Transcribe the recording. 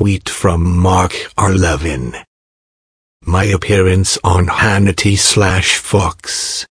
tweet from Mark Arlevin. My appearance on Hannity slash Fox.